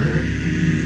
Say.